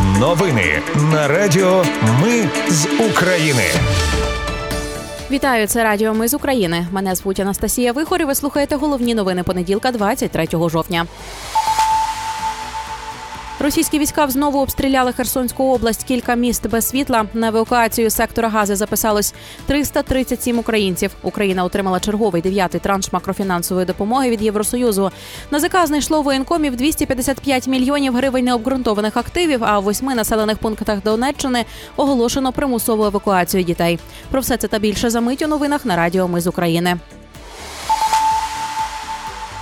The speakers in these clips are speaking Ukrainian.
Новини на Радіо Ми з України. Вітаю, це Радіо Ми з України. Мене звуть Анастасія Вихор і Ви слухаєте головні новини понеділка, 23 жовтня. Російські війська знову обстріляли Херсонську область. Кілька міст без світла. На евакуацію сектора Гази записалось 337 українців. Україна отримала черговий дев'ятий транш макрофінансової допомоги від Євросоюзу. На ЗК знайшло воєнкомів 255 мільйонів гривень необґрунтованих активів. А в восьми населених пунктах Донеччини оголошено примусову евакуацію дітей. Про все це та більше за мить у новинах на Радіо Ми з України.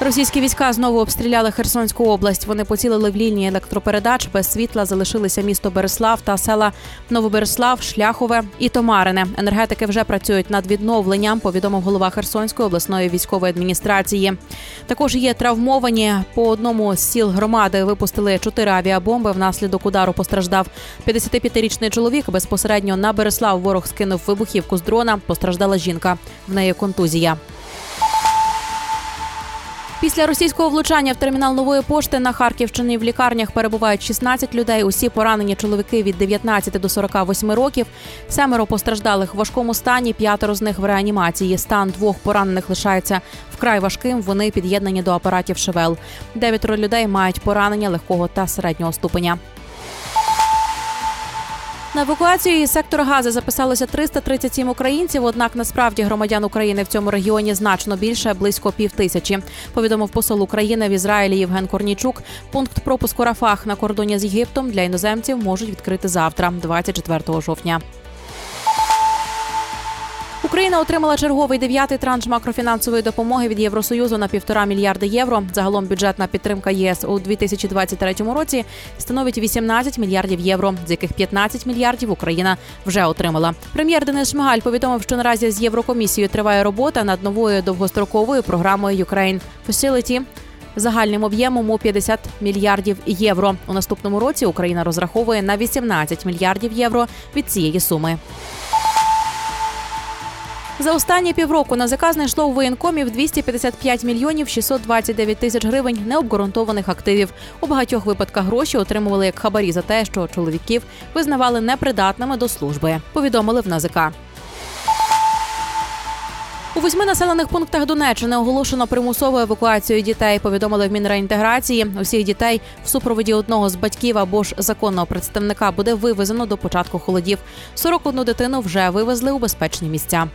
Російські війська знову обстріляли Херсонську область. Вони поцілили в лінії електропередач. Без світла залишилися місто Береслав та села Новобереслав, Шляхове і Томарине. Енергетики вже працюють над відновленням. Повідомив голова Херсонської обласної військової адміністрації. Також є травмовані по одному з сіл громади. Випустили чотири авіабомби. Внаслідок удару постраждав 55-річний чоловік. Безпосередньо на Береслав ворог скинув вибухівку з дрона. Постраждала жінка. В неї контузія. Після російського влучання в термінал нової пошти на Харківщині в лікарнях перебувають 16 людей. Усі поранені чоловіки від 19 до 48 років. Семеро постраждалих в важкому стані. П'ятеро з них в реанімації. Стан двох поранених лишається вкрай важким. Вони під'єднані до апаратів ШВЛ. Дев'ятеро людей мають поранення легкого та середнього ступеня. На евакуацію із сектора Гази записалося 337 українців. Однак насправді громадян України в цьому регіоні значно більше близько пів тисячі. Повідомив посол України в Ізраїлі Євген Корнійчук. Пункт пропуску Рафах на кордоні з Єгиптом для іноземців можуть відкрити завтра, 24 жовтня. Україна отримала черговий дев'ятий транш макрофінансової допомоги від Євросоюзу на півтора мільярди євро. Загалом бюджетна підтримка ЄС у 2023 році становить 18 мільярдів євро, з яких 15 мільярдів Україна вже отримала. Прем'єр Денис Шмигаль повідомив, що наразі з Єврокомісією триває робота над новою довгостроковою програмою Ukraine Facility загальним об'ємом у 50 мільярдів євро. У наступному році Україна розраховує на 18 мільярдів євро від цієї суми. За останні півроку на ЗК знайшло у воєнкомів 255 мільйонів 629 тисяч гривень необґрунтованих активів. У багатьох випадках гроші отримували як хабарі за те, що чоловіків визнавали непридатними до служби. Повідомили в НАЗК. У восьми населених пунктах Донеччини оголошено примусову евакуацію дітей. Повідомили в Мінреінтеграції. Усіх дітей в супроводі одного з батьків або ж законного представника буде вивезено до початку холодів. 41 дитину вже вивезли у безпечні місця.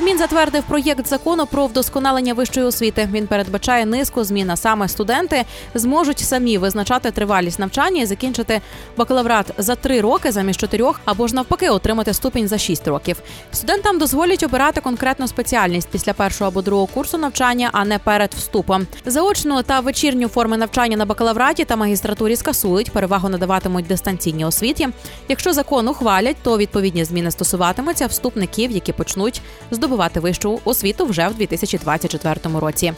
Кабмін затвердив проєкт закону про вдосконалення вищої освіти. Він передбачає низку змін. а Саме студенти зможуть самі визначати тривалість навчання і закінчити бакалаврат за три роки замість чотирьох, або ж навпаки, отримати ступінь за шість років. Студентам дозволять обирати конкретну спеціальність після першого або другого курсу навчання, а не перед вступом. Заочну та вечірню форми навчання на бакалавраті та магістратурі скасують. Перевагу надаватимуть дистанційній освіті. Якщо закон ухвалять, то відповідні зміни стосуватимуться вступників, які почнуть з здобувати вищу освіту вже в 2024 році.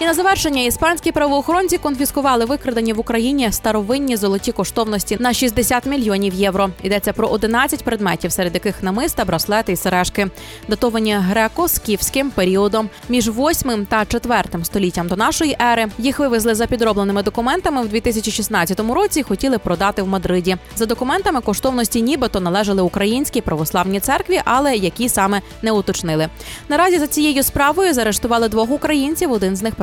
І на завершення іспанські правоохоронці конфіскували викрадені в Україні старовинні золоті коштовності на 60 мільйонів євро. Йдеться про 11 предметів, серед яких намиста, браслети і сережки, датовані греко-скіфським періодом між 8 та 4 століттям до нашої ери. Їх вивезли за підробленими документами в 2016 році. Хотіли продати в Мадриді. За документами коштовності, нібито належали українській православній церкві, але які саме не уточнили. Наразі за цією справою заарештували двох українців. Один з них